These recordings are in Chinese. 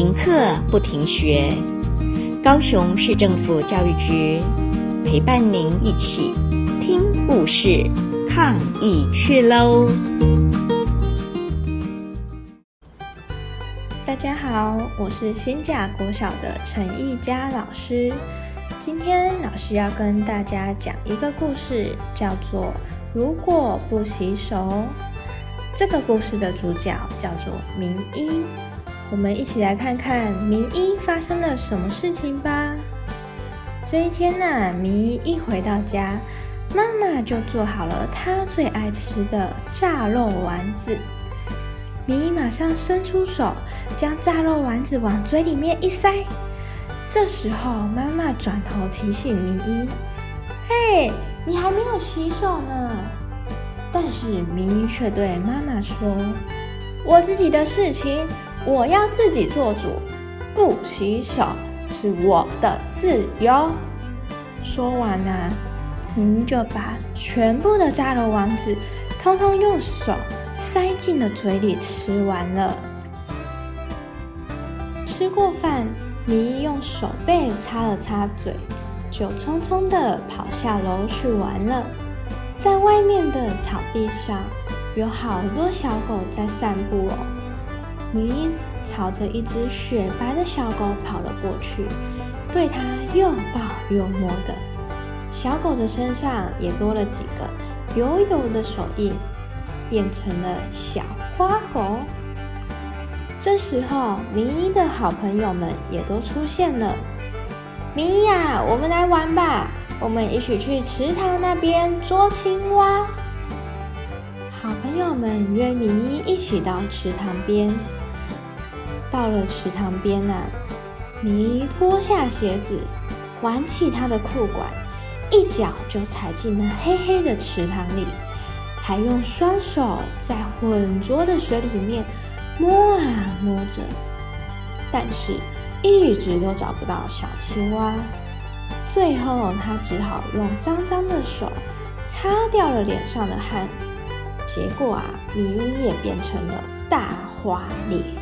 停课不停学，高雄市政府教育局陪伴您一起听故事、抗疫去喽！大家好，我是新甲国小的陈义佳老师。今天老师要跟大家讲一个故事，叫做《如果不洗手》。这个故事的主角叫做明一。我们一起来看看明一发生了什么事情吧。这一天呢、明一一回到家，妈妈就做好了他最爱吃的炸肉丸子。明一马上伸出手，将炸肉丸子往嘴里面一塞。这时候，妈妈转头提醒明一：“嘿，你还没有洗手呢。”但是明一却对妈妈说：“我自己的事情。”我要自己做主，不洗手是我的自由。说完呢、啊，明一就把全部的炸肉丸子通通用手塞进了嘴里吃完了。吃过饭，明一用手背擦了擦嘴，就匆匆地跑下楼去玩了。在外面的草地上，有好多小狗在散步哦。明一朝着一只雪白的小狗跑了过去，对它又抱又摸的。小狗的身上也多了几个油油的手印，变成了小花狗。这时候，明一的好朋友们也都出现了。明一呀，我们来玩吧！我们一起去池塘那边捉青蛙。好朋友们约明一一起到池塘边。到了池塘边啊，明一脱下鞋子，挽起他的裤管，一脚就踩进了黑黑的池塘里，还用双手在浑浊的水里面摸啊摸着，但是一直都找不到小青蛙。最后，他只好用脏脏的手擦掉了脸上的汗，结果啊，米也变成了大花脸。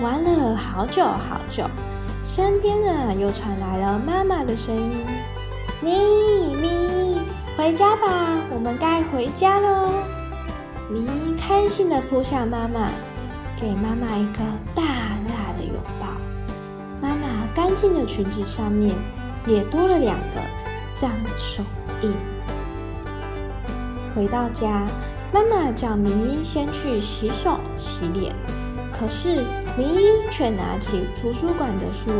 玩了好久好久，身边呢又传来了妈妈的声音：“咪咪，回家吧，我们该回家喽。”咪开心的扑向妈妈，给妈妈一个大大的拥抱。妈妈干净的裙子上面也多了两个脏手印。回到家，妈妈叫咪先去洗手洗脸。可是明一却拿起图书馆的书，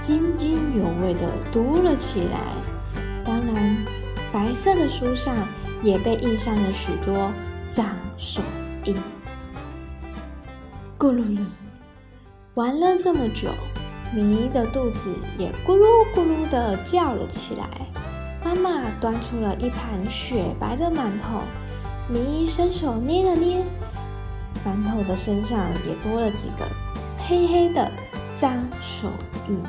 津津有味地读了起来。当然，白色的书上也被印上了许多脏手印。咕噜噜，玩了这么久，明一的肚子也咕噜咕噜地叫了起来。妈妈端出了一盘雪白的馒头，明一伸手捏了捏。馒头的身上也多了几个黑黑的脏手印。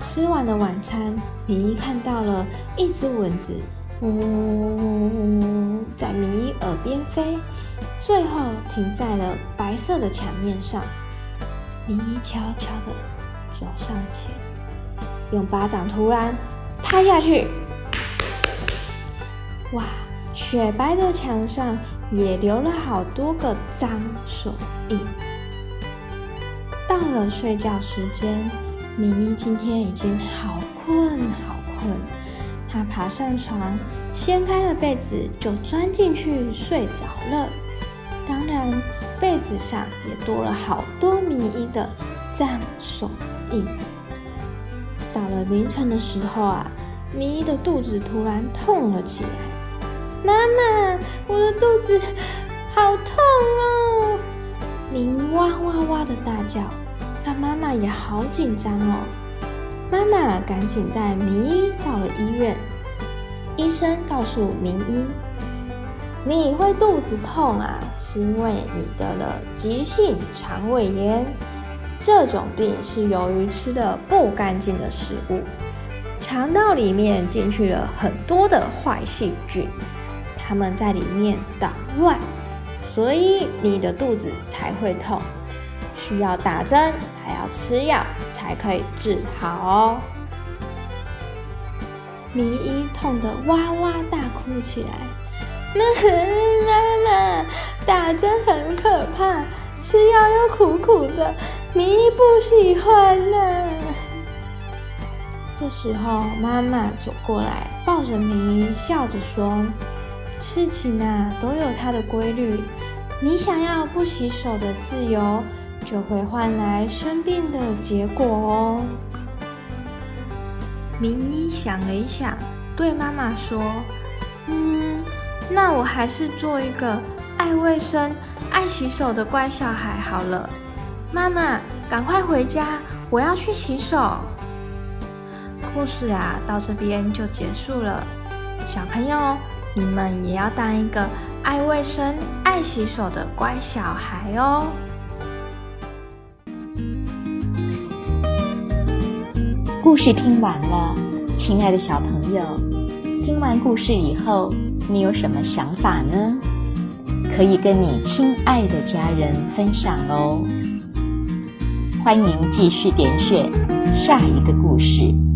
吃完了晚餐，明一看到了一只蚊子，呜呜呜，在明一耳边飞，最后停在了白色的墙面上。明一悄悄地走上前，用巴掌突然拍下去，哇！雪白的墙上也留了好多个脏手印。到了睡觉时间，明一今天已经好困好困，他爬上床，掀开了被子就钻进去睡着了。当然，被子上也多了好多明一的脏手印。到了凌晨的时候啊，明一的肚子突然痛了起来。妈妈，我的肚子好痛哦！明哇哇哇的大叫，他妈妈也好紧张哦。妈妈赶紧带明一到了医院。医生告诉明一，你会肚子痛啊，是因为你得了急性肠胃炎。这种病是由于吃的不干净的食物，肠道里面进去了很多的坏细菌。他们在里面捣乱，所以你的肚子才会痛。需要打针，还要吃药才可以治好哦。咪伊痛得哇哇大哭起来。妈妈，打针很可怕，吃药又苦苦的，咪伊不喜欢呢。这时候，妈妈走过来，抱着咪伊，笑着说：“事情啊，都有它的规律。你想要不洗手的自由，就会换来生病的结果哦。”明一想了一想，对妈妈说：“嗯，那我还是做一个爱卫生、爱洗手的乖小孩好了。”妈妈，赶快回家，我要去洗手。故事啊，到这边就结束了。小朋友，你们也要当一个爱卫生、爱洗手的乖小孩哦。故事听完了，亲爱的小朋友，听完故事以后，你有什么想法呢？可以跟你亲爱的家人分享哦。欢迎继续点选下一个故事。